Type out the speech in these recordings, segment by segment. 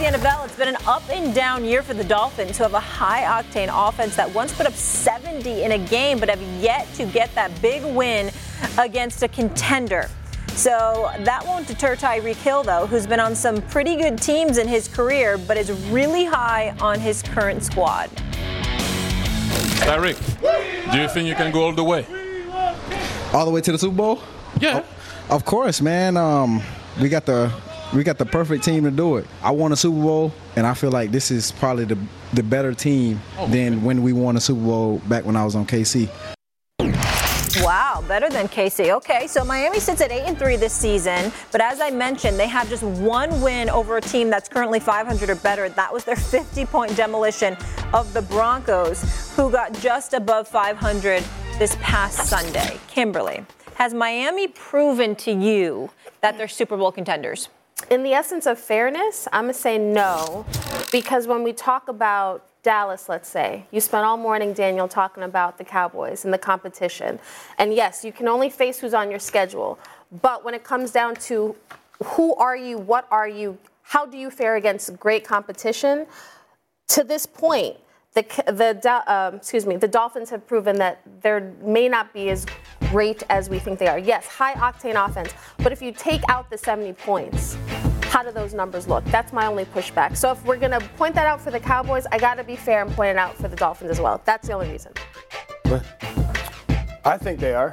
the NFL, it's been an up and down year for the Dolphins, who have a high octane offense that once put up 70 in a game, but have yet to get that big win against a contender. So that won't deter Tyreek Hill, though, who's been on some pretty good teams in his career, but is really high on his current squad. Tyreek, do you think you can go all the way? All the way to the Super Bowl? Yeah. Of course, man. Um, we got the we got the perfect team to do it. I won a Super Bowl, and I feel like this is probably the the better team oh, than when we won a Super Bowl back when I was on KC. Wow, better than KC. Okay, so Miami sits at 8 and 3 this season, but as I mentioned, they have just one win over a team that's currently 500 or better. That was their 50-point demolition of the Broncos, who got just above 500 this past Sunday. Kimberley, has Miami proven to you that they're Super Bowl contenders? In the essence of fairness, I'm to say no, because when we talk about Dallas, let's say, you spent all morning, Daniel, talking about the Cowboys and the competition. And yes, you can only face who's on your schedule. But when it comes down to who are you, what are you, how do you fare against great competition, to this point, the, the um, excuse me, the Dolphins have proven that there may not be as great as we think they are. Yes, high octane offense, but if you take out the 70 points, how do those numbers look? That's my only pushback. So if we're going to point that out for the Cowboys, I got to be fair and point it out for the Dolphins as well. That's the only reason. I think they are.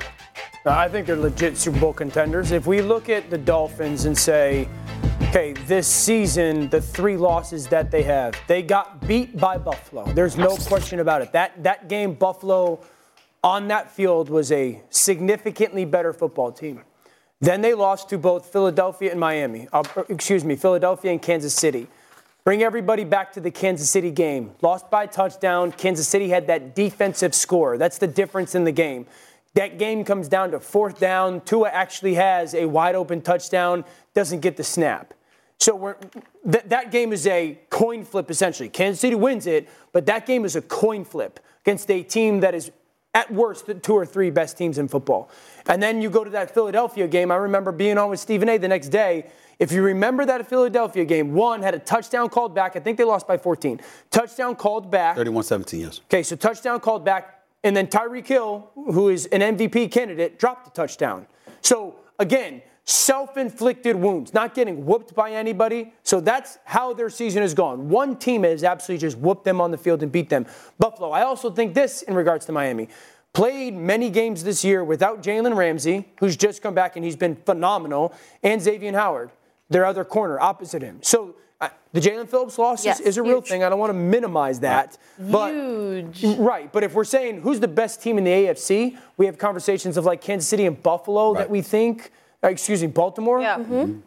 I think they're legit Super Bowl contenders. If we look at the Dolphins and say, okay, this season, the three losses that they have, they got beat by Buffalo. There's no question about it. That that game, Buffalo on that field was a significantly better football team. Then they lost to both Philadelphia and Miami. Uh, excuse me, Philadelphia and Kansas City. Bring everybody back to the Kansas City game. Lost by touchdown. Kansas City had that defensive score. That's the difference in the game. That game comes down to fourth down. Tua actually has a wide open touchdown, doesn't get the snap. So th- that game is a coin flip essentially. Kansas City wins it, but that game is a coin flip against a team that is at worst the two or three best teams in football. And then you go to that Philadelphia game. I remember being on with Stephen A the next day. If you remember that Philadelphia game, one had a touchdown called back. I think they lost by 14. Touchdown called back. 31 17, yes. Okay, so touchdown called back. And then Tyreek Hill, who is an MVP candidate, dropped the touchdown. So again, self inflicted wounds, not getting whooped by anybody. So that's how their season has gone. One team has absolutely just whooped them on the field and beat them. Buffalo. I also think this in regards to Miami played many games this year without Jalen Ramsey, who's just come back and he's been phenomenal, and Xavier Howard, their other corner opposite him. So uh, the Jaelan Phillips loss yes, is, is, a real thing. I don't want to minimize that. But, huge. Right. But if we're saying who's the best team in the AFC, we have conversations of like Kansas City and Buffalo right. that we think, uh, excuse me, Baltimore. Yeah. Mm-hmm. mm-hmm.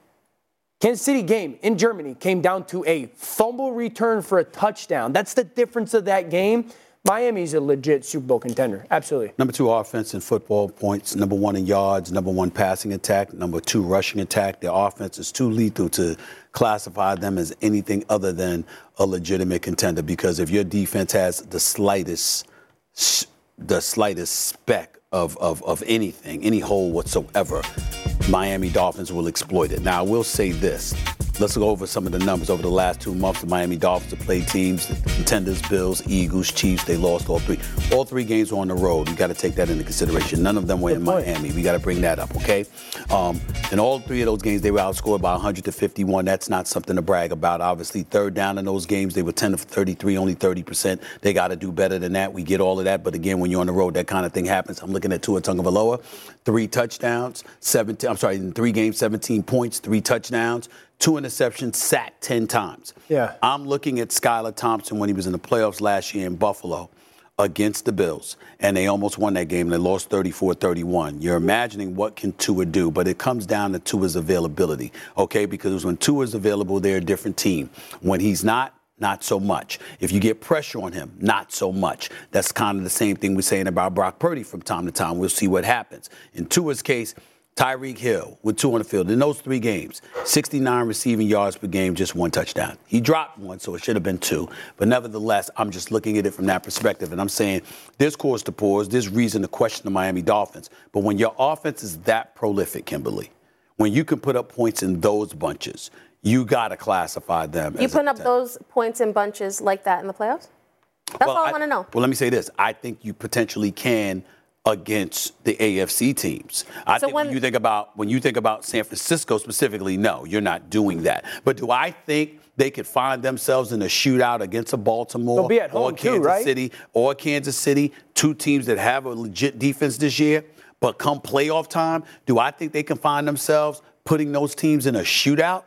Kansas City game in Germany came down to a fumble return for a touchdown. That's the difference of that game. Miami's a legit Super Bowl contender. Absolutely. Number two offense in football points. Number one in yards. Number one passing attack. Number two rushing attack. Their offense is too lethal to classify them as anything other than a legitimate contender. Because if your defense has the slightest, the slightest speck of, of, of anything, any hole whatsoever, Miami Dolphins will exploit it. Now, I will say this. Let's go over some of the numbers over the last two months. The Miami Dolphins have played teams, the contenders, Bills, Eagles, Chiefs. They lost all three. All three games were on the road. You got to take that into consideration. None of them were Good in point. Miami. We got to bring that up, okay? Um, in all three of those games, they were outscored by 100 to 51. That's not something to brag about. Obviously, third down in those games, they were 10 to 33, only 30%. They got to do better than that. We get all of that. But again, when you're on the road, that kind of thing happens. I'm looking at Tua Tagovailoa, three touchdowns, 17. I'm sorry, in three games, 17 points, three touchdowns two interceptions, sacked 10 times. Yeah. I'm looking at Skylar Thompson when he was in the playoffs last year in Buffalo against the Bills, and they almost won that game. They lost 34-31. You're imagining what can Tua do, but it comes down to Tua's availability, okay? Because when Tua's available, they're a different team. When he's not, not so much. If you get pressure on him, not so much. That's kind of the same thing we're saying about Brock Purdy from time to time. We'll see what happens. In Tua's case, Tyreek Hill with two on the field in those three games, 69 receiving yards per game, just one touchdown. He dropped one, so it should have been two. But nevertheless, I'm just looking at it from that perspective, and I'm saying there's cause to pause, there's reason to question the Miami Dolphins. But when your offense is that prolific, Kimberley, when you can put up points in those bunches, you got to classify them. You putting up those points in bunches like that in the playoffs? That's Well, all I, want to know. Well, let me say this. I think you potentially can against the AFC teams. I So think when, when- you think about when you think about San Francisco specifically, no, you're not doing that. But do I think they could find themselves in a shootout against a Baltimore be at or home too, Kansas right? City or Kansas City, two teams that have a legit defense this year? But come playoff time, do I think they can find themselves putting those teams in a shootout?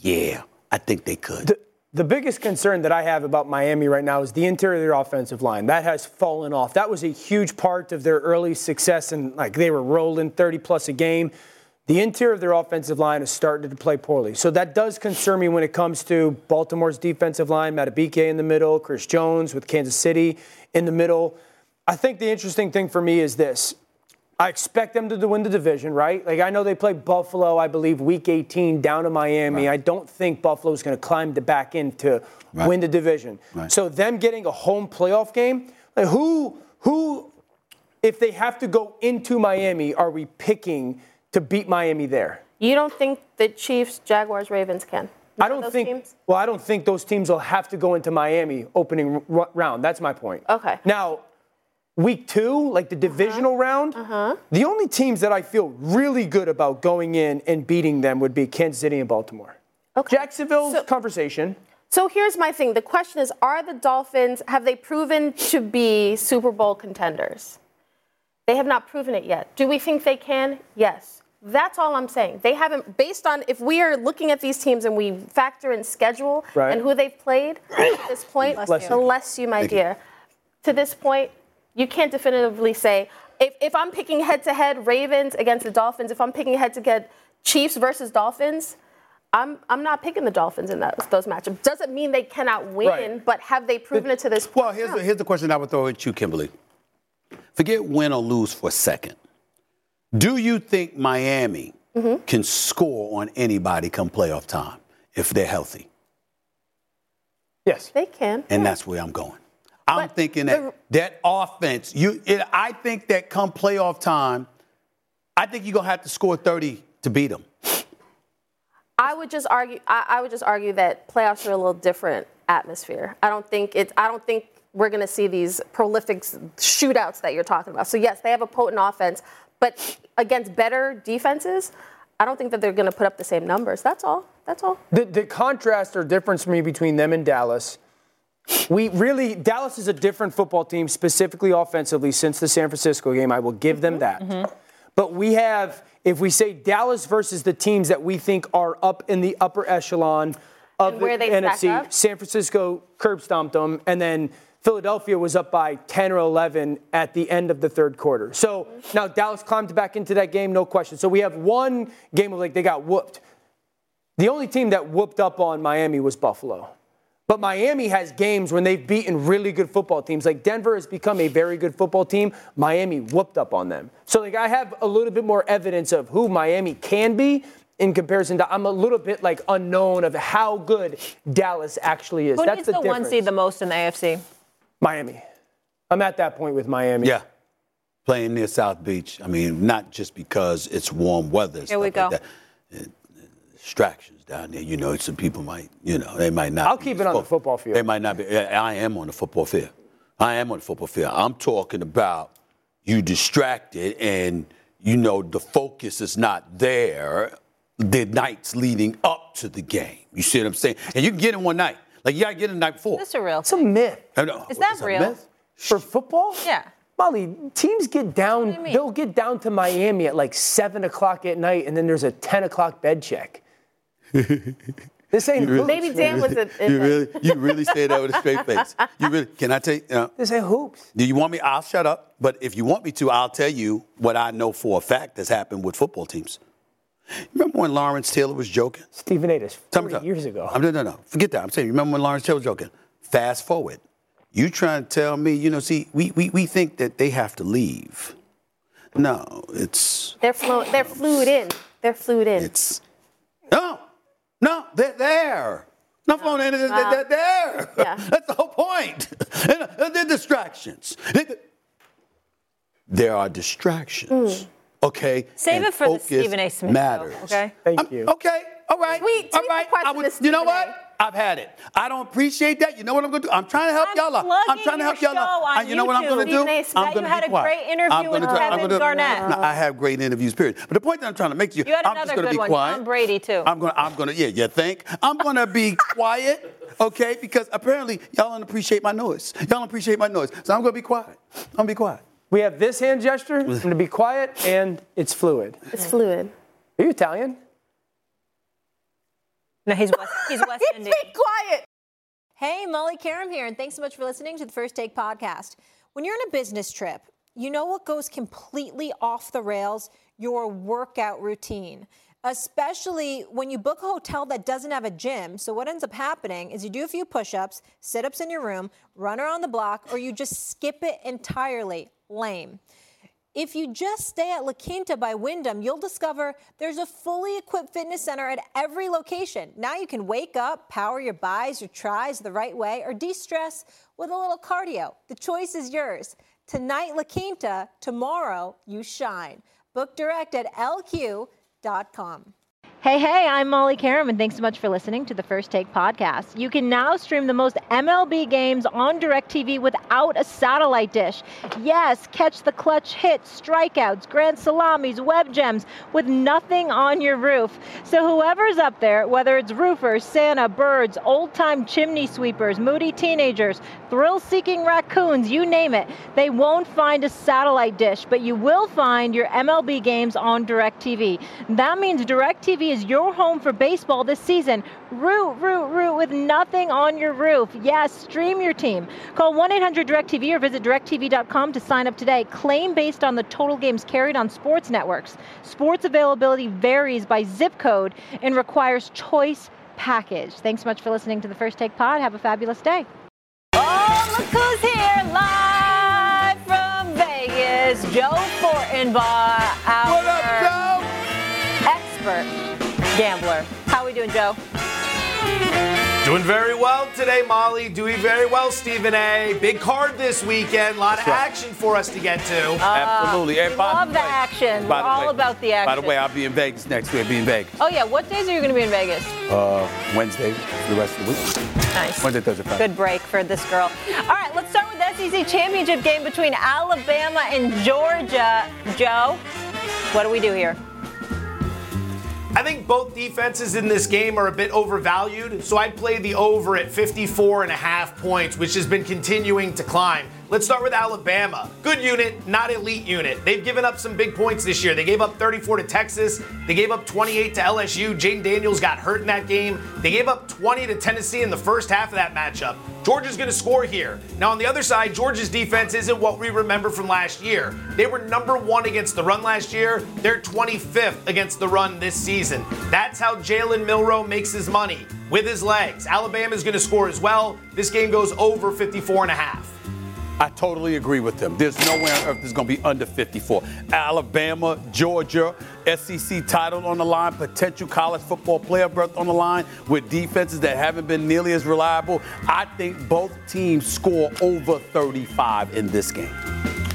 Yeah, I think they could. The, the biggest concern that I have about Miami right now is the interior offensive line. That has fallen off. That was a huge part of their early success, and like they were rolling 30 plus a game. The interior of their offensive line is starting to play poorly. So that does concern me when it comes to Baltimore's defensive line, Madubuike in the middle, Chris Jones with Kansas City in the middle. I think the interesting thing for me is this. I expect them to win the division, right? Like I know they play Buffalo, I believe, week 18 down to Miami. I don't think Buffalo's going to climb the back end to Right. win the division. Right. So them getting a home playoff game, like who who if they have to go into Miami, are we picking to beat Miami there? You don't think the Chiefs, Jaguars, Ravens can? I don't think. teams? Well, I don't think those teams will have to go into Miami opening r- round. That's my point. Okay. Now, week two, like the uh-huh. divisional round, uh-huh. the only teams that I feel really good about going in and beating them would be Kansas City and Baltimore. Okay. Jacksonville's So- conversation. So here's my thing. The question is Are the Dolphins, have they proven to be Super Bowl contenders? They have not proven it yet. Do we think they can? Yes. That's all I'm saying. They haven't, based on if we are looking at these teams and we factor in schedule Right. and who they've played at this point, Bless you. bless you, my Thank you. dear. To this point, you can't definitively say, if, if I'm picking head to head Ravens against the Dolphins, if I'm picking head to head Chiefs versus Dolphins, I'm, I'm not picking the Dolphins in those, those matchups. Doesn't mean they cannot win, Right. but have they proven it to this point? Well, here's No. the, here's the question I would throw at you, Kimberley. Forget win or lose for a second. Do you think Miami Mm-hmm. can score on anybody come playoff time if they're healthy? Yes. They can. And that's where I'm going. I'm But thinking the- that that offense, you, it, I think that come playoff time, I think you're gonna have to score 30 to beat them. I would just argue. I, I would just argue that playoffs are a little different atmosphere. I don't think it's. I don't think we're going to see these prolific shootouts that you're talking about. So yes, they have a potent offense, but against better defenses, I don't think that they're going to put up the same numbers. That's all. That's all. The, the contrast or difference for me between them and Dallas, we really, Dallas is a different football team, specifically offensively, since the San Francisco game. I will give them mm-hmm. that. Mm-hmm. But we have, if we say Dallas versus the teams that we think are up in the upper echelon of the where they stack NFC. San Francisco curb stomped them, and then Philadelphia was up by 10 or 11 at the end of the third quarter. So mm-hmm. now Dallas climbed back into that game, no question. So we have one game of like they got whooped. The only team that whooped up on Miami was Buffalo. But Miami has games when they've beaten really good football teams. Like Denver has become a very good football team. Miami whooped up on them. So like I have a little bit more evidence of who Miami can be in comparison to I'm a little bit like unknown of how good Dallas actually is. Who That's needs the, the one difference. seed the most in the AFC? Miami. I'm at that point with Miami. Yeah. Playing near South Beach. I mean, not just because it's warm weather. Here we stuff like go. that. Distractions down there. You know, some people might, you know, they might not. I'll be keep it on the football field. They might not be. I am on the football field. I am on the football field. I'm talking about you distracted and, you know, the focus is not there the nights leading up to the game. You see what I'm saying? And you can get in one night. Like, you got to get in the night before. This is real. It's a myth. I know. Is that It's a real? myth. For football? Yeah. Molly, teams get down, do they'll get down to Miami at like 7 o'clock at night, and then there's a 10 o'clock bed check. This ain't hoops. Maybe Dan was a, in You really, you really say that with a straight face. You really, can I tell you? Uh, This ain't hoops. do you want me? I'll shut up. But if you want me to, I'll tell you what I know for a fact has happened with football teams. Remember when Lawrence Taylor was joking? Stephen A. is Tell me years ago. I'm, no, no, no. Forget that. I'm saying, remember when Lawrence Taylor was joking? Fast forward. You trying to tell me, you know, see, we, we, we think that they have to leave. No, it's they're flu- They're flued in. They're flued in. It's no, no, they're there. Not flown in, they're, they're there. Yeah. That's the whole point. And, uh, they're distractions. There are distractions. Okay. Save And it for the Stephen A. Smith show, Matters. okay? Thank I'm- you. Okay. All right. Tweet- all tweet the right. question I would, you know Stephen A. what? I've had it. I don't appreciate that. You know what I'm going to do? I'm trying to help I'm y'all out. I'm trying to help y'all out. show on you know what I'm going to do? Stephen A. Smith. I'm going you to had be a quiet. great interview I'm gonna with try- I'm Kevin gonna- Garnett. No, I have great interviews, period. But the point that I'm trying to make you, You had I'm just going to be one, quiet. Tom Brady, too. I'm going to, I'm going to, yeah, you think? I'm going to be quiet, okay? Because apparently y'all don't appreciate my noise. Y'all don't appreciate my noise. So I'm going to be quiet. I'm going to be quiet. We have this hand gesture. I'm going to be quiet, and it's fluid. It's fluid. Are you Italian? No, he's West, he's West Indian. Be quiet. Hey, Molly Qerim here, and thanks so much for listening to the First Take podcast. When you're on a business trip, you know what goes completely off the rails? Your workout routine. Especially when you book a hotel that doesn't have a gym. So, what ends up happening is you do a few push ups, sit ups in your room, run around the block, or you just skip it entirely. Lame. If you just stay at La Quinta by Wyndham, you'll discover there's a fully equipped fitness center at every location. Now you can wake up, power your buys, your tries the right way, or de stress with a little cardio. The choice is yours. Tonight, La Quinta, tomorrow, you shine. Book direct at lq.com. Hey, hey, I'm Molly Qerim, and thanks so much for listening to the First Take podcast. You can now stream the most MLB games on DirecTV without a satellite dish. Yes, catch the clutch hits, strikeouts, grand salamis, web gems with nothing on your roof. So, whoever's up there, whether it's roofers, Santa, birds, old time chimney sweepers, moody teenagers, thrill seeking raccoons, you name it, they won't find a satellite dish, but you will find your MLB games on DirecTV. That means DirecTV is your home for baseball this season. Root, root, root with nothing on your roof. Yes, stream your team. Call 1 800 DirecTV or visit directv.com to sign up today. Claim based on the total games carried on sports networks. Sports availability varies by zip code and requires choice package. Thanks so much for listening to the First Take Pod. Have a fabulous day. Oh, look who's here live from Vegas. Joe Fortenbaugh, our What up, Joe? expert gambler. How are we doing, Joe? Doing very well today, Molly. Doing very well, Stephen A. Big card this weekend. A lot of right. action for us to get to. Absolutely. And love the the way- action. by We're the all way- about the action. By the way, I'll be in Vegas next week. I'll be in Vegas Oh, yeah. What days are you going to be in Vegas? uh, Wednesday the rest of the week. Nice. Wednesday, Thursday, Friday. Good break for this girl. All right, let's start with the SEC championship game between Alabama and Georgia. Joe, what do we do here? I think both defenses in this game are a bit overvalued, so I'd play the over at 54 and a half points, which has been continuing to climb. Let's start with Alabama. Good unit, not elite unit. They've given up some big points this year. They gave up 34 to Texas. They gave up 28 to LSU. Jayden Daniels got hurt in that game. They gave up 20 to Tennessee in the first half of that matchup. Georgia's going to score here. Now, on the other side, Georgia's defense isn't what we remember from last year. They were number one against the run last year. They're 25th against the run this season. That's how Jalen Milroe makes his money with his legs. Alabama's going to score as well. This game goes over 54 and a half. I totally agree with them. There's no way on earth there's going to be under 54. Alabama, Georgia, SEC title on the line, potential college football player berth on the line with defenses that haven't been nearly as reliable. I think both teams score over 35 in this game.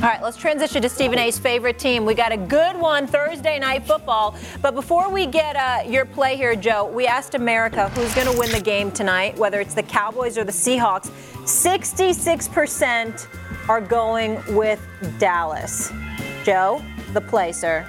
All right, let's transition to Stephen A's favorite team. We got a good one Thursday night football. But before we get uh, your play here, Joe, we asked America who's going to win the game tonight, whether it's the Cowboys or the Seahawks. 66% are going with Dallas. Joe, the play, sir.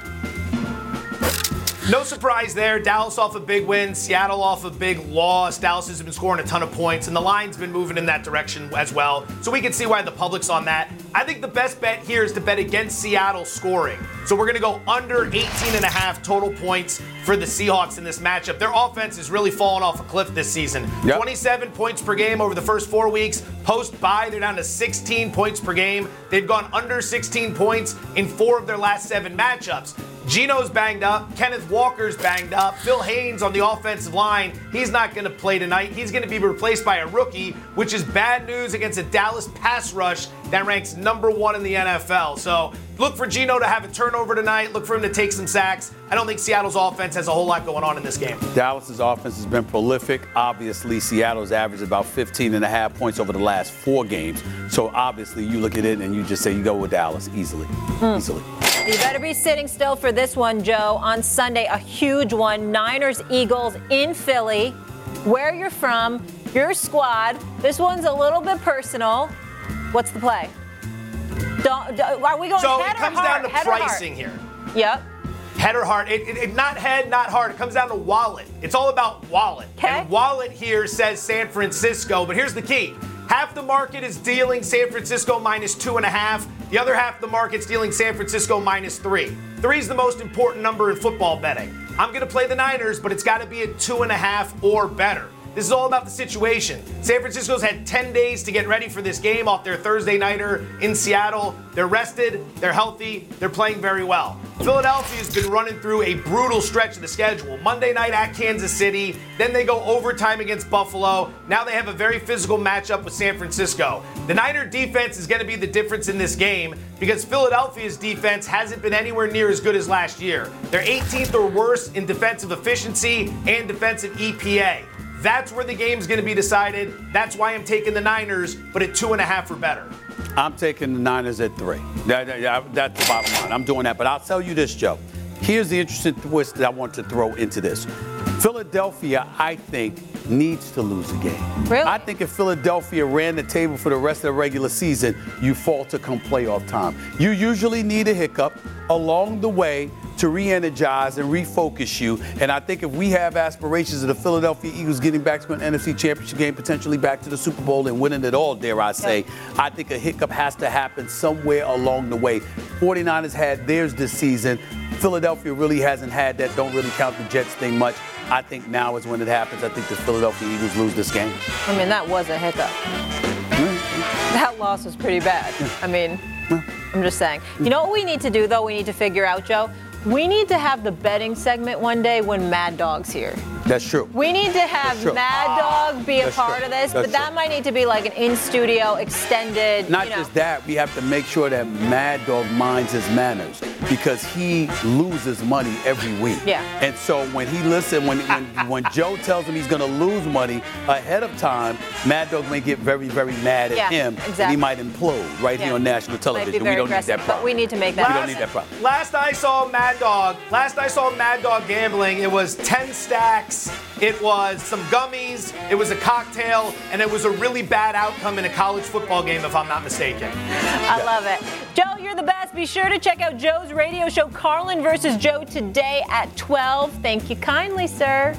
No surprise there. Dallas off a big win, Seattle off a big loss. Dallas has been scoring a ton of points, and the line's been moving in that direction as well. So we can see why the public's on that. I think the best bet here is to bet against Seattle scoring. So we're going to go under 18 and a half total points for the Seahawks in this matchup. Their offense is really falling off a cliff this season. Yep. 27 points per game over the first four weeks. Post bye, they're down to 16 points per game. They've gone under 16 points in four of their last seven matchups. Geno's banged up. Kenneth Walker's banged up. Phil Haynes on the offensive line. He's not going to play tonight. He's going to be replaced by a rookie, which is bad news against a Dallas pass rush that ranks number one in the NFL. So look for Geno to have a turnover tonight. Look for him to take some sacks. I don't think Seattle's offense has a whole lot going on in this game. Dallas's offense has been prolific. Obviously, Seattle's averaged about 15 and a half points over the last four games. So obviously, you look at it and you just say you go with Dallas easily, mm. easily. You better be sitting still for this one, Joe. On Sunday, a huge one. Niners Eagles in Philly. Where you're from, your squad. This one's a little bit personal. What's the play? Don't, don't, are we going so head it comes down to head pricing here. Yep. Head or heart? It, it, it, not head, not heart. It comes down to wallet. It's all about wallet. Okay. And wallet here says San Francisco, but here's the key. Half the market is dealing San Francisco minus two and a half. The other half of the market's dealing San Francisco minus three. Three is the most important number in football betting. I'm going to play the Niners, but it's got to be a two and a half or better. This is all about the situation. San Francisco's had 10 days to get ready for this game off their Thursday nighter in Seattle. They're rested, they're healthy, they're playing very well. Philadelphia's been running through a brutal stretch of the schedule. Monday night at Kansas City, then they go overtime against Buffalo. Now they have a very physical matchup with San Francisco. The Niner defense is going to be the difference in this game because Philadelphia's defense hasn't been anywhere near as good as last year. They're 18th or worse in defensive efficiency and defensive EPA. That's where the game's going to be decided. That's why I'm taking the Niners, but at two and a half or better. I'm taking the Niners at three. That, that, that's the bottom line. I'm doing that. But I'll tell you this, Joe. Here's the interesting twist that I want to throw into this. Philadelphia, I think, needs to lose a game. Really? I think if Philadelphia ran the table for the rest of the regular season, you fall to come playoff time. You usually need a hiccup along the way to re-energize and refocus you. And I think if we have aspirations of the Philadelphia Eagles getting back to an NFC Championship game, potentially back to the Super Bowl and winning it all, dare I say, I think a hiccup has to happen somewhere along the way. 49ers had theirs this season. Philadelphia really hasn't had that. Don't really count the Jets thing much. I think now is when it happens. I think the Philadelphia Eagles lose this game. I mean, that was a hiccup. Mm-hmm. That loss was pretty bad. I mean, I'm just saying. You know what we need to do, though? We need to figure out, Joe? We need to have the betting segment one day when Mad Dog's here. That's true. We need to have Mad Dog be a That's part true. of this, That's but that true. might need to be like an in studio extended. Not you know. just that, we have to make sure that Mad Dog minds his manners because he loses money every week. Yeah. And so when he listen, when when, when Joe tells him he's going to lose money ahead of time, Mad Dog may get very very mad at Yeah, him, and exactly. he might implode right Yeah. here on national television. very We don't need that problem. But we need to make that. Last, We don't need that problem. Last I saw Mad Dog, last I saw Mad Dog gambling, it was 10 stacks, it was some gummies, it was a cocktail, and it was a really bad outcome in a college football game, if I'm not mistaken. I love it. Joe, you're the best. Be sure to check out Joe's radio show, Carlin versus Joe, today at 12. Thank you kindly, sir.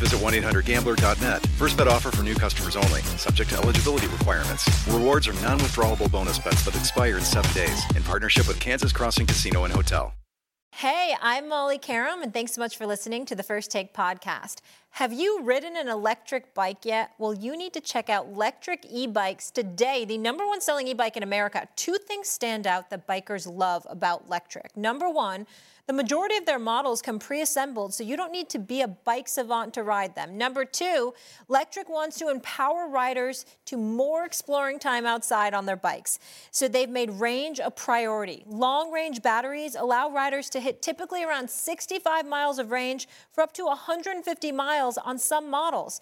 visit 1-800-GAMBLER.net. First bet offer for new customers only. Subject to eligibility requirements. Rewards are non-withdrawable bonus bets that expire in seven days. In partnership with Kansas Crossing Casino and Hotel. Hey, I'm Molly Qerim, and thanks so much for listening to the First Take podcast. Have you ridden an electric bike yet? Well, you need to check out Electric E Bikes today, the number one selling e bike in America. Two things stand out that bikers love about Lectric. Number one, the majority of their models come pre assembled, so you don't need to be a bike savant to ride them. Number two, Lectric wants to empower riders to more exploring time outside on their bikes. So they've made range a priority. Long range batteries allow riders to hit typically around 65 miles of range for up to 150 miles on some models.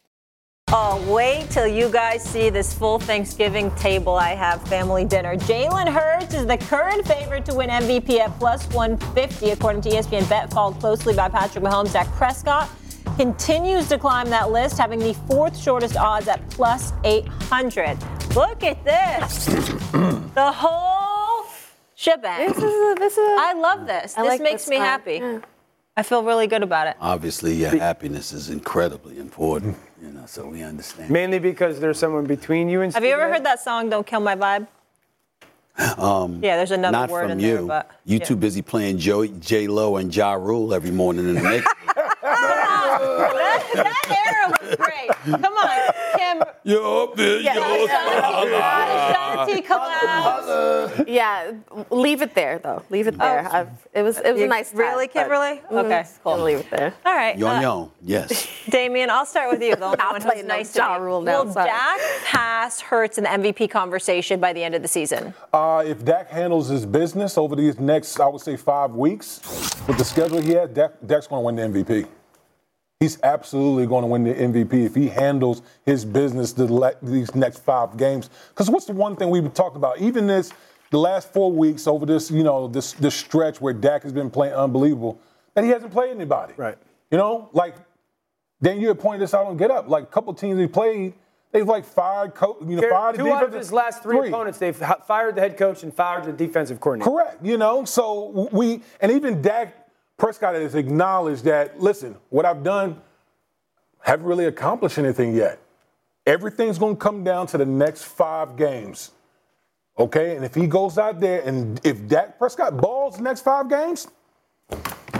Oh, wait till you guys see this full Thanksgiving table I have family dinner. Jalen Hurts is the current favorite to win MVP at plus 150, according to ESPN Bet, followed closely by Patrick Mahomes. Dak Prescott continues to climb that list, having the fourth shortest odds at plus 800. Look at this. the whole shebang. This is a, this is a, I love this. I this like makes this me one. happy. Yeah. I feel really good about it. Obviously, your happiness is incredibly important, you know, so we understand. Mainly because there's someone between you and Have you ever heard that song, Don't Kill My Vibe? Um, yeah, there's another Not word from in you. there, but you yeah. too busy playing Joey, J Lo and Ja Rule every morning in the neighborhood. Ah, that, that era was great. Come on, Kim. You're up Yeah, Ashanti collab. yeah, leave it there though. Leave it there. I've, it was it was You- a nice. time, really, but- Kimberley? Mhm, Okay, cool. gonna Leave it there. All right, Yon uh, yon, yes. Damien, I'll start with you. The only I'll one play who's no nice Ja to me. Rule now, Will sorry. Dak pass Hurts in the MVP conversation by the end of the season? Uh, if Dak handles his business over these next, I would say, five weeks, with the schedule he had, Dak, Dak's going to win the MVP. He's absolutely going to win the MVP if he handles his business the, these next five games. Because what's the one thing we've been talking about? Even this, the last four weeks over this, you know, this this stretch where Dak has been playing unbelievable, that he hasn't played anybody. Right. You know, like then you had pointed this out on Get Up. Like a couple teams he played, they've like fired, you know, fired Two out of his last three, opponents, they've fired the head coach and fired the defensive coordinator. Correct. You know, so we and even Dak Prescott has acknowledged that. Listen, what I've done haven't really accomplished anything yet. Everything's going to come down to the next five games. Okay, and if he goes out there and if Dak Prescott balls the next five games,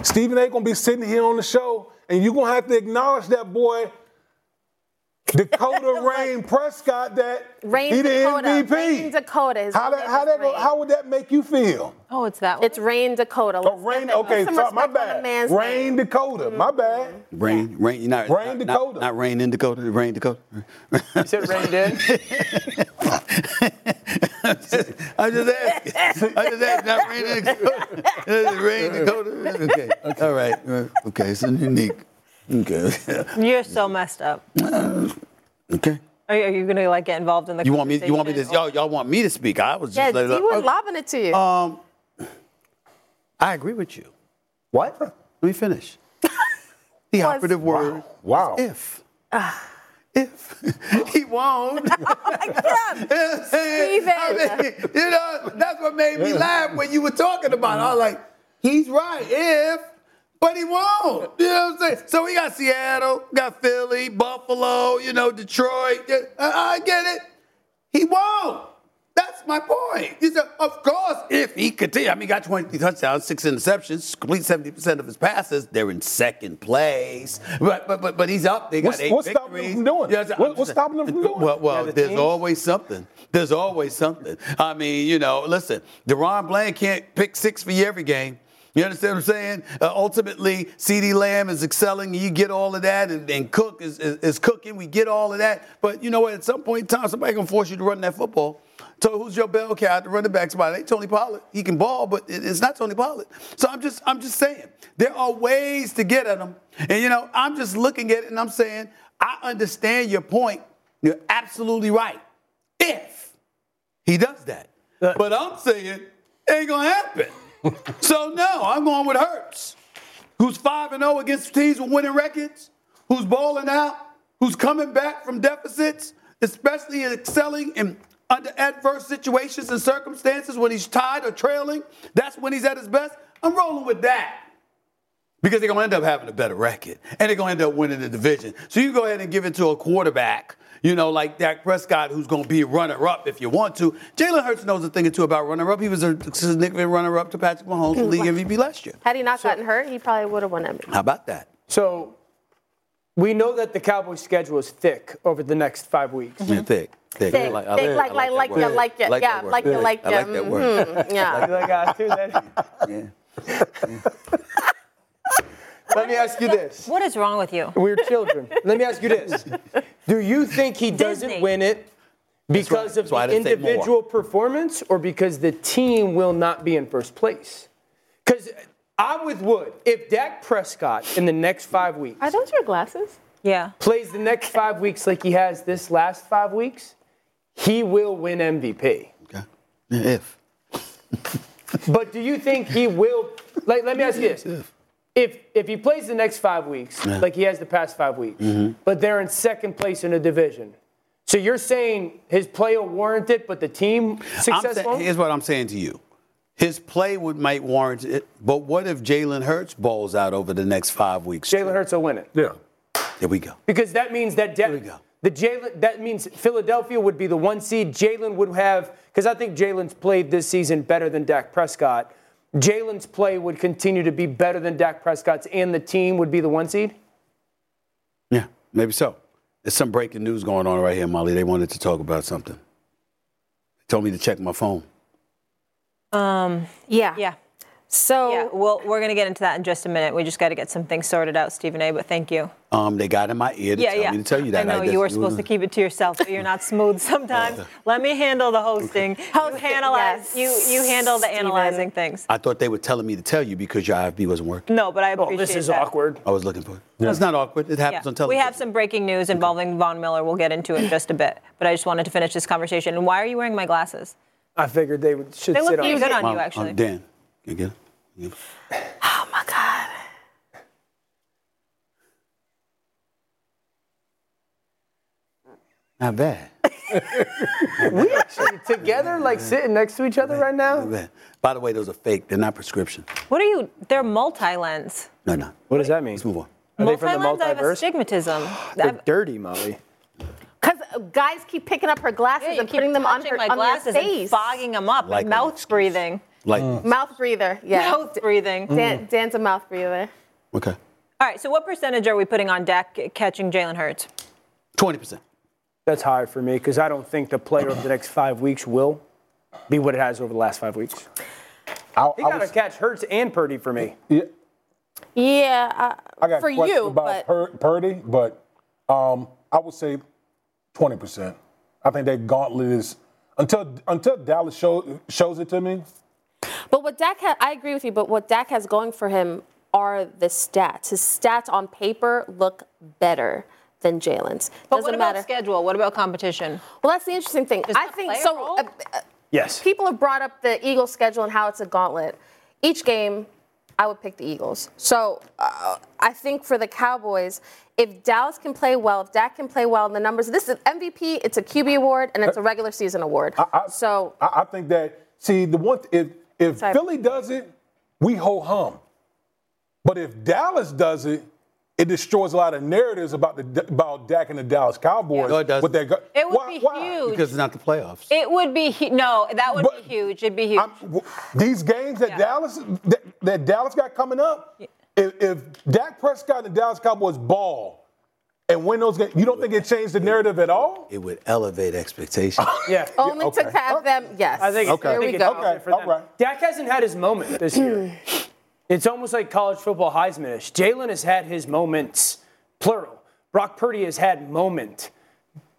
Stephen A. gonna be sitting here on the show, and you're gonna have to acknowledge that boy, Dakota Rain Prescott, that Rain he the Dakota. MVP. Rain Dakota. How that, name how is that Rain. how would that make you feel? Oh, it's that one. It's Rain Dakota. Oh, Let's Rain. Okay, so, my respect on the bad. Rain name. Dakota. My bad. Rain, rain, not, Rain not, Dakota. Not, not rain in Dakota, rain Dakota. You said rained in. I just asking. I just asking. Not rain in Dakota. Rain Dakota. Okay. All right. Okay. It's unique. Okay. You're so messed up. Uh, okay. Are you, are you gonna like get involved in the? You want me? You want me to? Y'all, y'all want me to speak? I was just. let it he was up. lobbing it to you. Um, I agree with you. What? Let me finish. The operative word Wow. is if. Ah. If he won't, Oh my I mean, you know that's what made me laugh when you were talking about. it. I was like, he's right, if, but he won't. You know what I'm saying? So we got Seattle, got Philly, Buffalo, you know, Detroit. I, I get it. He won't. That's my point. He said, of course, if he continue, I mean, he got 20 touchdowns, six interceptions, complete 70% of his passes. They're in second place. But but but, but he's up. They got What's- eight what's stopping victories. them from doing it? Yeah, What- what's stopping them from doing it? Well, well Yeah, the there's teams. always something. There's always something. I mean, you know, listen, DaRon Bland can't pick six for you every game. You understand what I'm saying? Uh, ultimately, CeeDee Lamb is excelling. You get all of that, and, and Cook is, is, is cooking. We get all of that. But you know what? At some point in time, somebody's going to force you to run that football. So who's your bell cow to run the back spot? Ain't Tony Pollard. He can ball, but it's not Tony Pollard. So I'm just, I'm just saying, there are ways to get at him. And you know, I'm just looking at it and I'm saying, I understand your point. You're absolutely right. If he does that. But I'm saying it ain't gonna happen. So no, I'm going with Hurts, who's 5 and 0 against teams with winning records, who's balling out, who's coming back from deficits, especially excelling in under adverse situations and circumstances when he's tied or trailing. That's when he's at his best. I'm rolling with that. Because they're going to end up having a better record and they're going to end up winning the division. So you go ahead and give it to a quarterback, you know, like Dak Prescott, who's going to be a runner up if you want to. Jalen Hurts knows a thing or two about runner up. He was a significant runner up to Patrick Mahomes, the league MVP last year. Had he not gotten hurt, he probably would have won MVP. How about that? So we know that the Cowboys' schedule is thick over the next five weeks. Yeah, thick. Thick. Thick, I thick, like, I like, like, that yeah, word. like, yeah, I yeah, that word. like, yeah, like, I yeah, like that word. mhm, yeah. Like I do that. Yeah. Let me ask you this. What is wrong with you? We're children. Let me ask you this. Do you think he doesn't win it because That's why I of the didn't say more. individual performance or because the team will not be in first place? Because I'm with Wood. If Dak Prescott in the next five weeks Are those your glasses? Yeah. plays the next five weeks like he has this last five weeks, he will win MVP. Okay. If. But do you think he will? Like, let me ask you this: if if if he plays the next five weeks, like he has the past five weeks, Mm-hmm. but they're in second place in the division, so you're saying his play will warrant it, but the team I'm successful? saying, here's what I'm saying to you. His play would might warrant it, but what if Jalen Hurts balls out over the next five weeks? Jalen Hurts will win it Yeah. There we go. because that means that we go. the Jalen that means Philadelphia would be the one seed. Jalen would have because I think Jalen's played this season better than Dak Prescott. Jalen's play would continue to be better than Dak Prescott's, and the team would be the one seed. Yeah, maybe so. There's some breaking news going on right here, Molly. They wanted to talk about something. They told me to check my phone. Um, yeah. Yeah. So Yeah. Well, we're going to get into that in just a minute. We just got to get some things sorted out, Stephen A. But thank you. Um, they got in my ear to Yeah, tell yeah. me to tell you that. I know just- you were supposed to keep it to yourself, but you're not smooth sometimes. Let me handle the hosting. You Hosting, analyze. yes. You you handle the Stephen. analyzing things. I thought they were telling me to tell you because your IFB wasn't working. No, but I Oh, appreciate this is that. awkward. I was looking for it. It's not awkward. It happens Yeah. on television. We have some breaking news involving Von Miller. We'll get into it in just a bit. But I just wanted to finish this conversation. And why are you wearing my glasses? I figured they would should They look sit on. pretty good on you, actually. um, Dan, can you get it? Can you get it? oh my God. Not bad. we actually together, like sitting next to each other right now. By the way, those are fake. They're not prescription. What are you? They're multi-lens. No, no. What does that mean? Let's move on. Are they from the Multi-lens. I have multiverse? astigmatism. They're I've- dirty, Molly. Because uh, guys keep picking up her glasses Yeah, and putting them on, her, my on glasses your and face. fogging them up, Like like mouth breathing. Like, Mouth breather. Yeah. Mouth breathing. Dan, Dan's a mouth breather. okay. All right. So, what percentage are we putting on Dak catching Jalen Hurts? 20%. That's high for me because I don't think the player of the next five weeks will be what it has over the last five weeks. I, He got to catch Hurts and Purdy for me. yeah, Yeah. Uh, I got for questions you, about but Pur- Purdy, but um, I would say 20%. I think that gauntlet is until until Dallas show, shows it to me. But what Dak ha- I agree with you, but what Dak has going for him are the stats. His stats on paper look better than Jalen's. But Doesn't what about matter. schedule? What about competition? Well, that's the interesting thing. I think so. Uh, uh, Yes. people have brought up the Eagles schedule and how it's a gauntlet. Each game, I would pick the Eagles. So uh, I think for the Cowboys, if Dallas can play well, if Dak can play well, and the numbers, this is MVP, it's a QB award, and it's a regular season award. I- so I, I think that see the one if if Sorry. Philly does it, we ho hum. But if Dallas does it, it destroys a lot of narratives about the about Dak and the Dallas Cowboys. No, it doesn't. With their, go- It would why, be why? huge. Because it's not the playoffs. It would be hu- no. That would But be huge. It'd be huge. I'm- these games that Yeah. Dallas that, that Dallas got coming up, if, if Dak Prescott and the Dallas Cowboys ball and win those games, you don't think it changed the narrative at all? It would elevate expectations. Yeah. only okay. to have them, yes. I think Okay. I There think we go. okay for them. all right. Dak hasn't had his moment this year. it's almost like college football Heisman-ish. Jalen has had his moments, plural. Brock Purdy has had moment.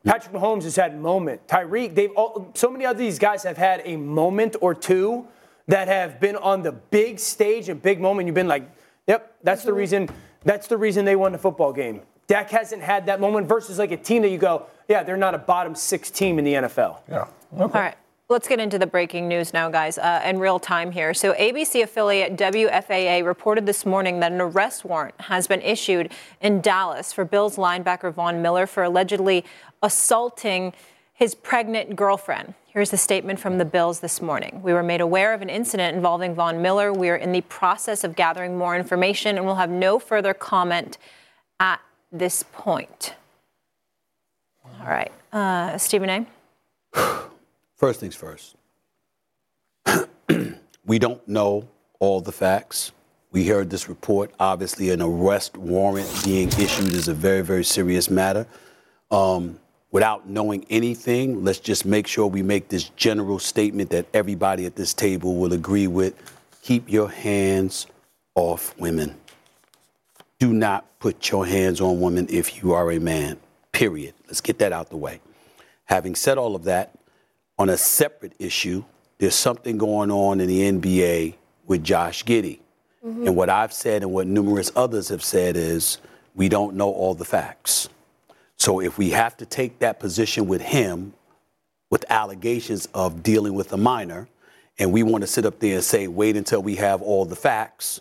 Patrick Mahomes has had moment. Tyreek, they've all, so many of these guys have had a moment or two that have been on the big stage, a big moment. You've been like, yep, that's the mm-hmm. reason. That's the reason they won the football game. Dak hasn't had that moment versus like a team that you go, yeah, they're not a bottom six team in the NFL. Yeah. All right. Let's get into the breaking news now, guys, uh, in real time here. So, ABC affiliate WFAA reported this morning that an arrest warrant has been issued in Dallas for Bills linebacker Von Miller for allegedly assaulting his pregnant girlfriend. Here's the statement from the Bills this morning. We were made aware of an incident involving Von Miller. We are in the process of gathering more information and will have no further comment at this point. All right. Uh, Stephen A. First things first. we don't know all the facts. We heard this report. Obviously, an arrest warrant being issued is a very, very serious matter. Um, without knowing anything, let's just make sure we make this general statement that everybody at this table will agree with. Keep your hands off women. Do not put your hands on women if you are a man. Period. Let's get that out the way. Having said all of that, on a separate issue, there's something going on in the NBA with Josh Giddey. Mm-hmm. And what I've said and what numerous others have said is we don't know all the facts. So if we have to take that position with him with allegations of dealing with a minor, and we want to sit up there and say, wait until we have all the facts,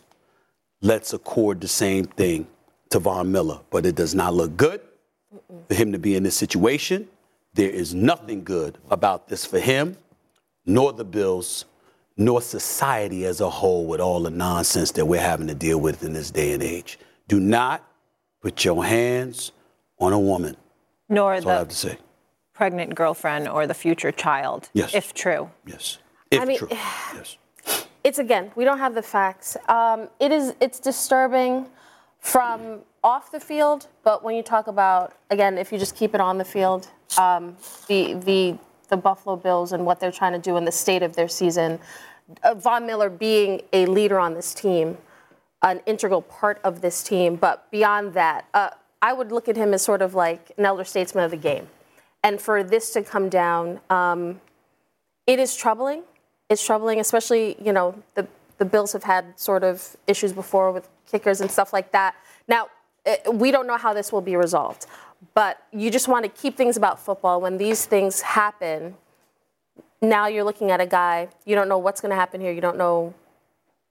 let's accord the same thing to Von Miller. But it does not look good Mm-mm. for him to be in this situation. There is nothing good about this for him, nor the Bills, nor society as a whole with all the nonsense that we're having to deal with in this day and age. Do not put your hands on a woman. Nor That's the all I have to say. pregnant girlfriend or the future child, Yes. if true. Yes. If I mean- true. Yes. It's again we don't have the facts um, it is it's disturbing from off the field but when you talk about again if you just keep it on the field um, the the the buffalo bills and what they're trying to do in the state of their season uh, von miller being a leader on this team an integral part of this team but beyond that uh, i would look at him as sort of like an elder statesman of the game and for this to come down um, it is troubling. It's troubling, especially you know the the Bills have had sort of issues before with kickers and stuff like that. Now eh, we don't know how this will be resolved, but you just want to keep things about football when these things happen. Now you're looking at a guy. You don't know what's going to happen here. You don't know.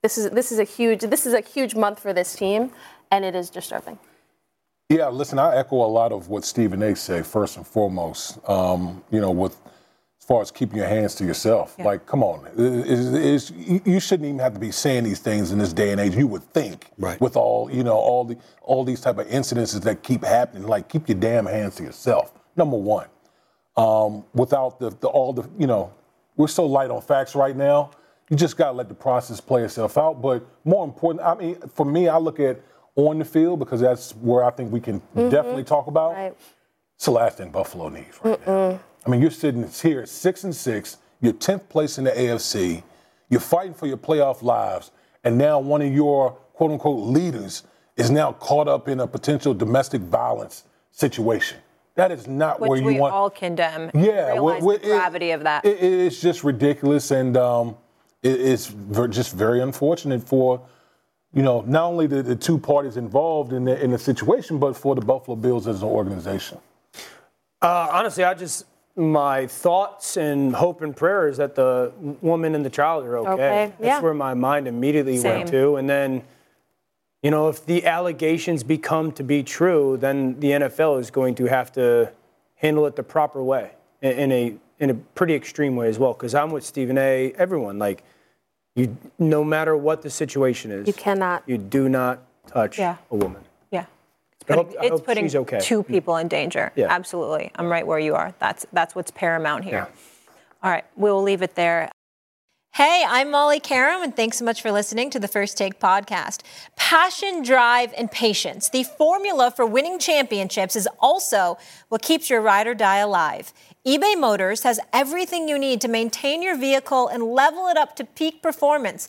This is this is a huge this is a huge month for this team, and it is disturbing. Yeah, listen, I echo a lot of what Stephen A. said first and foremost. Um, you know, with far as keeping your hands to yourself. Like, come on, It- it's- it's- you you shouldn't even have to be saying these things in this day and age. You would think, Right. with all you know, all the all these type of incidences that keep happening. Like, keep your damn hands to yourself. Number one, um, without the, the all the you know, we're so light on facts right now. You just gotta let the process play itself out. But more important, I mean, for me, I look at on the field because that's where I think we can definitely talk about. Right. It's the last thing Buffalo needs right now. I mean, you're sitting here at six and six. You're tenth place in the AFC. You're fighting for your playoff lives, and now one of your quote unquote leaders is now caught up in a potential domestic violence situation. That is not Which where you want. we want. all condemn. Yeah, Realize well, the it- gravity of that. it- it's just ridiculous, and um, it- it's ver- just very unfortunate for you know not only the, the two parties involved in the in the situation, but for the Buffalo Bills as an organization. Uh, honestly, I just my thoughts and hope and prayer is that the woman and the child are okay. Okay, That's yeah. where my mind immediately Same. went to, and then. You know, if the allegations become to be true, then the NFL is going to have to handle it the proper way, in, a in a pretty extreme way as well. Because I'm with Stephen A. Everyone, like, you, no matter what the situation is, You cannot. you do not touch Yeah. a woman. I hope- it's putting okay. two people in danger. Yeah. Absolutely. I'm right where you are. That's that's what's paramount here. Yeah. All right, we'll leave it there. Hey, I'm Molly Qerim, and thanks so much for listening to the First Take podcast. Passion, drive, and patience. The formula for winning championships is also what keeps your ride or die alive. eBay Motors has everything you need to maintain your vehicle and level it up to peak performance.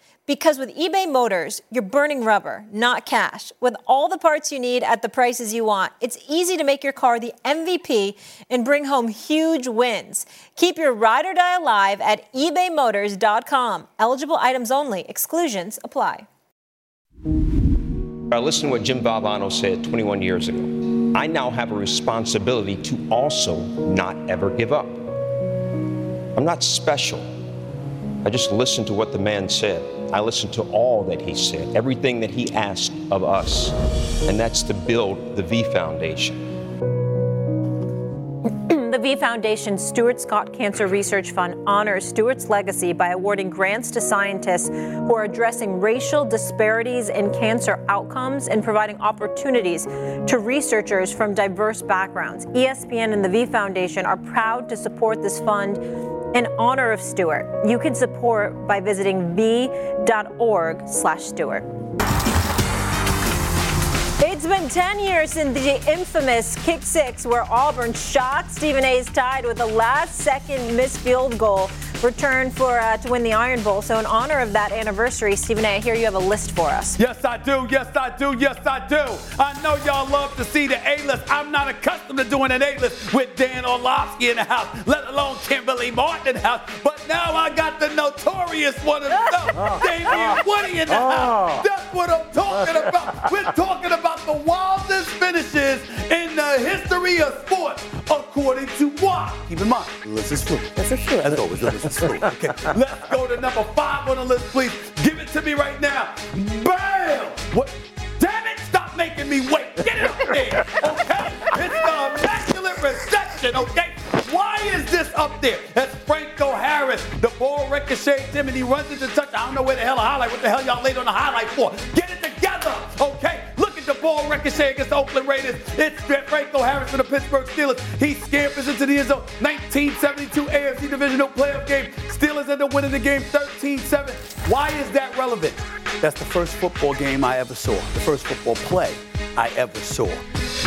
Because with eBay Motors, you're burning rubber, not cash. With all the parts you need at the prices you want, it's easy to make your car the MVP and bring home huge wins. Keep your ride or die alive at ebaymotors.com. Eligible items only, exclusions apply. I listened to what Jim Valvano said 21 years ago. I now have a responsibility to also not ever give up. I'm not special. I just listened to what the man said. I listened to all that he said, everything that he asked of us, and that's to build the V Foundation. The V Foundation Stuart Scott Cancer Research Fund honors Stuart's legacy by awarding grants to scientists who are addressing racial disparities in cancer outcomes and providing opportunities to researchers from diverse backgrounds. ESPN and the V Foundation are proud to support this fund in honor of Stuart. You can support by visiting v.org slash Stuart. It's been 10 years since the infamous kick six where Auburn shot Stephen A's tied with a last second missed field goal returned for uh, to win the Iron Bowl. So in honor of that anniversary, Stephen A, I hear you have a list for us. Yes, I do. Yes, I do. Yes, I do. I know y'all love to see the A-list. I'm not accustomed to doing an A-list with Dan Orlovsky in the house, let alone Kimberley Martin in the house. But now I got the notorious one himself, Damien Woody in the house. That's what I'm talking about. We're talking about the wildest finishes in the history of sports, according to what? Keep in mind, the list is full. This is true. As always, is full. Okay, let's go to number five on the list, please. Give it to me right now. Bam! What? Damn it! Stop making me wait. Get it up there, okay? It's the immaculate reception, okay? Why is this up there? That's Franco Harris. The ball ricochets him and he runs into touch. I don't know where the hell a highlight. What the hell y'all laid on the highlight for? Get ball ricochet against the Oakland Raiders. It's Franco Harris for the Pittsburgh Steelers. He scampers into the end zone. 1972 AFC Divisional Playoff game. Steelers end up winning the game 13-7. Why is that relevant? That's the first football game I ever saw. The first football play I ever saw.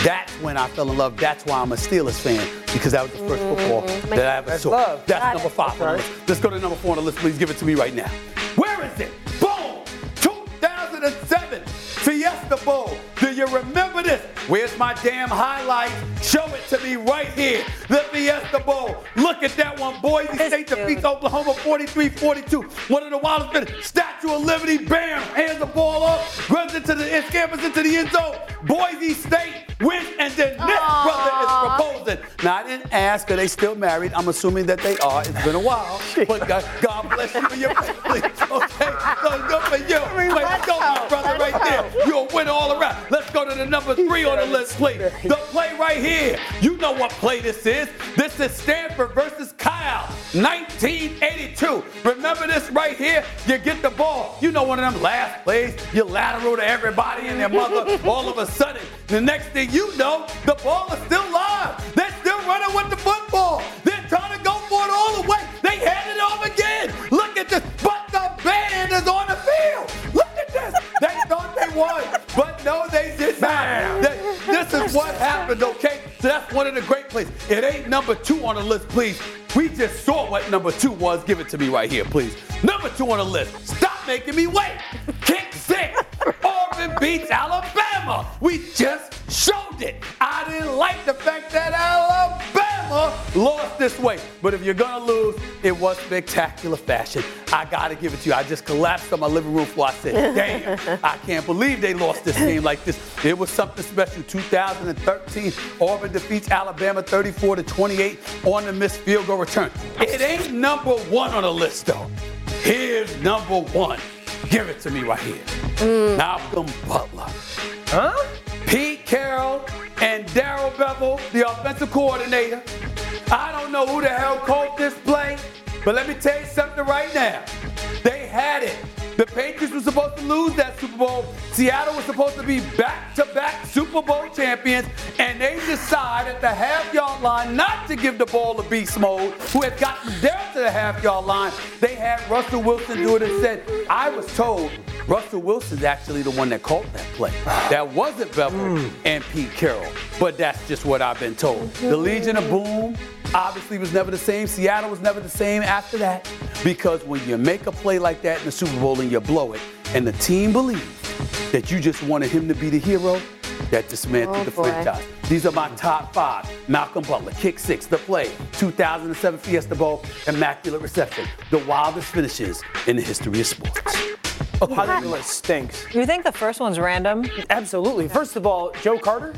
That's when I fell in love. That's why I'm a Steelers fan because that was the 1st mm-hmm. football that I ever That's saw. love. That's Got number five. on the list. Let's go to number four on the list, please. Give it to me right now. Where is it? Boom! 2007 Fiesta Bowl. You remember this? Where's my damn highlight? Show it to me right here. The Fiesta Bowl. Look at that one. Boise State defeats. Oklahoma 43-42. One of the wildest minutes. Statue of Liberty. Bam! Hands the ball off. Runs into the scampers into the end zone. Boise State wins, and then this brother is proposing. Now I didn't ask, are they still married? I'm assuming that they are. It's been a while, but God, God bless you and your family. Okay, so good for you. Wait, let's go, my brother, right there. You're a winner all around. Let's go to the number three on the list, please. The play right here. You know what play this is. This is Stanford versus Cal, 1982. Remember this right here? You get the ball. You know one of them last plays. You lateral to everybody and their mother. All of a sudden, the next thing you know, the ball is still live. They're still running with the football. They're trying to go for it all the way. They hand it off again. Look at this. But the band is on the field. Look at this. They thought they won, but no, they did not. This is what happened, okay? So that's one of the great plays. It ain't number two on the list, please. We just saw what number two was. Give it to me right here, please. Number two on the list. Stop making me wait. Kick six. Auburn beats Alabama. We just showed it. I didn't like the fact that Alabama lost this way. But if you're gonna lose, it was spectacular fashion. I gotta give it to you. I just collapsed on my living room floor. I said, damn, I can't believe they lost this game like this. It was something special. 2013, Auburn defeats Alabama 34 to 28 on the missed field goal return. It ain't number one on the list though. Here's number one. Give it to me right here. Mm. Malcolm Butler. Huh? Pete Carroll and Darrell Bevell, the offensive coordinator. I don't know who the hell called this play, but let me tell you something right now. They had it. The Patriots were supposed to lose that Super Bowl. Seattle was supposed to be back-to-back Super Bowl champions, and they decide at the half-yard line not to give the ball to Beast Mode, who had gotten down to the half-yard line. They had Russell Wilson do it and said, I was told Russell Wilson's actually the one that called that play. That wasn't Bevell mm. and Pete Carroll, but that's just what I've been told. The Legion of Boom obviously was never the same. Seattle was never the same after that because when you make a play like that in the Super Bowl and you blow it, and the team believes that you just wanted him to be the hero, that dismantled Oh, the boy. franchise. These are my top five. Malcolm Butler, kick six, the play, 2007 Fiesta Bowl, immaculate reception, the wildest finishes in the history of sports. I think the list stinks. You think the first one's random? Absolutely. First of all, Joe Carter.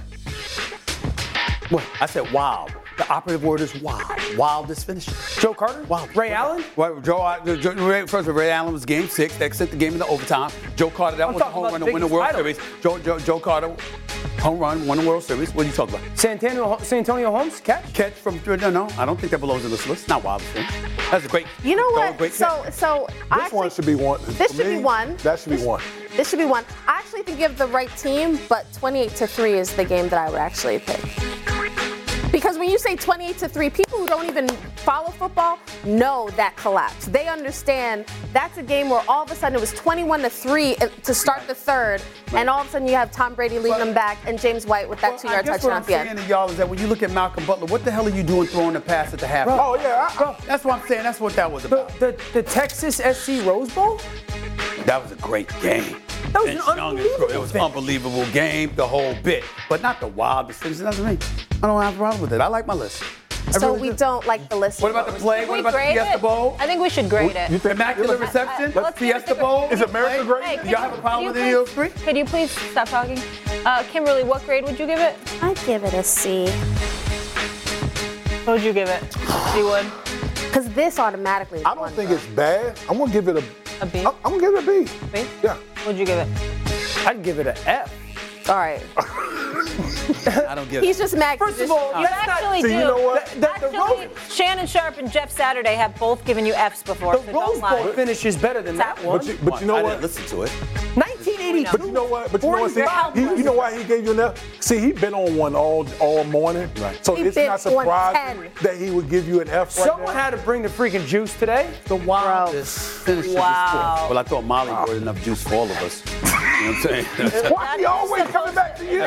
What? I said wild. The operative word is wild. Wildest finishes. Joe Carter. Wild. Ray Allen. Well, Joe, uh, Joe Ray, first of all, Ray Allen was game six. They sent the game into overtime. Joe Carter, that I'm was a home run to win the World title. Series. Joe, Joe, Joe Carter, home run, won the World Series. What are you talking about? Santonio, San Antonio Holmes catch. Catch from three. No, no, I don't think that belongs in this list. Not wildest finish. That's a great. You know what? Great So, catch. so I This actually, one should be one. This for should be one. That should be one. This should be one. I actually think you have the right team, but 28 to three is the game that I would actually pick. Because when you say 28 to 3, people who don't even follow football know that collapse. They understand that's a game where all of a sudden it was 21 to 3 uh, to start the third, and all of a sudden you have Tom Brady leading them back and James White with that Well, two I yard guess touchdown what at I'm saying to y'all is that when you look at Malcolm Butler, what the hell are you doing throwing the pass at the half? Bro. Oh yeah, I, I, That's what I'm saying. That's what that was The, about. the, the Texas SC Rose Bowl? That was a great game. That was an unbelievable It was game. unbelievable game, the whole bit, but not the wild decisions. That's me. I don't have a problem with it. I like my list. I So really we do. don't like the list. What about the play? Should What about the grade Fiesta it? Bowl? I think we should grade it. you think Immaculate reception? let's Fiesta Bowl? Is America great? Hey, Do y'all have a problem with you any of those three? please- Could you please stop talking? Uh, Kimberley, what grade would you give it? I'd give it a C. What would you give it? You would? Because this automatically is I don't one, think bro. it's bad. I'm gonna give it a. A B? I'm, I'm gonna give it a B. B? Yeah. What'd you give it? I'd give it an F. All right. I don't get He's it. just mad. First of all, You let's actually See, do. you know what? The- the- the actually, Shannon Sharpe and Jeff Saturday have both given you Fs before. The so Rose. Bowl finish is better than that one. But you, but you know I what? didn't listen to it. 1982. But you know what? But you know what? See, he, you know why he gave you an F? See, he been on one all all morning. Right. So He it's not on surprising that he would give you an F right Someone now. had to bring the freaking juice today. The wildest finishes. Wow. Well, I thought Molly brought enough juice for all of us. You know what I'm saying? Why he always coming back to you?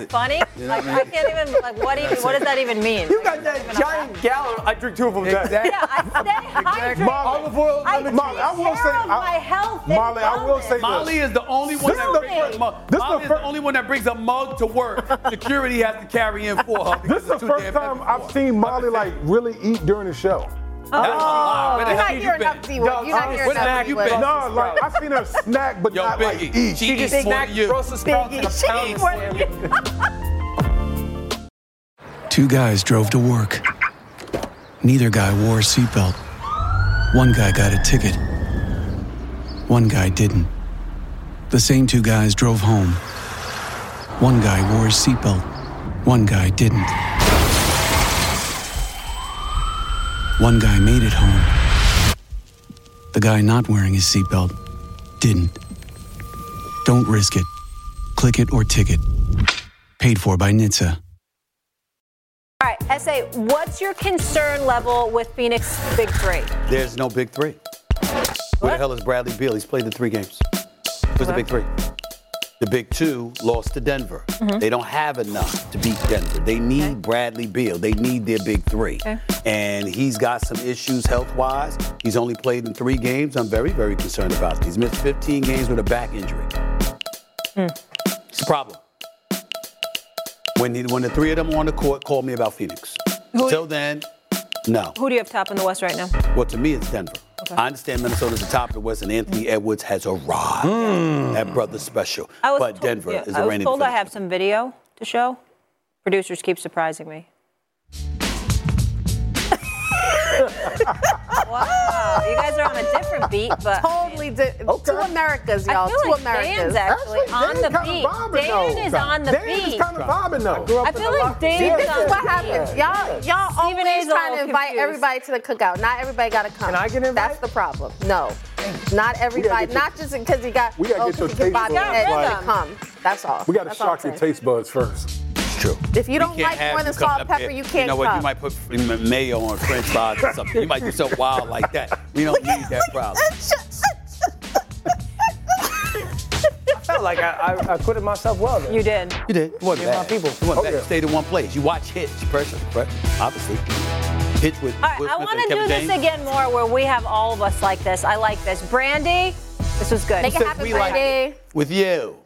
Is that even like funny? Like I can't even like what even what does that even mean? You got that giant gallon. I drink two of them. Exactly. Yeah, I stay hydrated. Molly, Olive oil, I lemon Molly, I will say, I- my health. Molly, I will say. Molly is the only one This that is the brings a mug. this is Molly the is the only one that brings a mug to work. Security has to carry in for her. This is the first time I've seen Molly like really eat during the show. That's a lie. Where the You're hell not you been? enough D-word. You're not Dog, hearing enough you been? No, like I've seen her snack, but Yo, not like eat. she eats Big more Mac, than you. Brussels sprouts, and a pound she of eats salmon. Two guys drove to work. Neither guy wore a seatbelt. One guy got a ticket. One guy didn't. The same two guys drove home. One guy wore his seatbelt. One guy didn't. One guy made it home. The guy not wearing his seatbelt didn't. Don't risk it. Click it or ticket. Paid for by NHTSA. All right, SA, what's your concern level with Phoenix Big Three? There's no big three. Where the hell is Bradley Beal? He's played in three games. Where's the big three? The big two lost to Denver. Mm-hmm. They don't have enough to beat Denver. They need Bradley Beal. They need their big three. Okay. And he's got some issues health wise. He's only played in three games. I'm very, very concerned about it. He's missed 15 games with a back injury. Hmm. It's a problem. When, he, when the three of them are on the court, call me about Phoenix. Until then, no. Who do you have top in the West right now? Well, to me, it's Denver. I understand Minnesota's the top of the West, and Anthony mm. Edwards has arrived. Mm. That brother's special. I was but told, Denver yeah, is I was reigning told I have some video to show. Producers keep surprising me. wow, you guys are on a different beat, but Totally di- two Americas, y'all. I feel two like Americas. Dan's actually on Dan's the kinda beat. vibing, though. Dan is on the Dan beat. is kind of vibing though. I feel like See, this is what the happens. Y'all, y'all Stephen always trying to invite confused. everybody to the cookout. Not everybody got to come. Can I get invited? That's the problem. No, not everybody. get your- not just because you got. we gotta oh, get your 'cause you taste buds Ed come. That's all. We got to That's shock your taste buds first. It's true. If you don't like more than salt, up pepper, you You can't know what? come. You might put mayo on French fries or something. You might do something wild like that. We don't need that problem. I felt like I, I, I acquitted myself well there. You did. You did. It wasn't bad. my people. It wasn't oh, bad. Okay. You stayed in one place. You watch Hitch, pressure, right? Obviously. Hitch with All right, Will I want to do James. this again more where we have all of us like this. I like this. Brandy, this was good. Make it happen, we like Brandy. With you.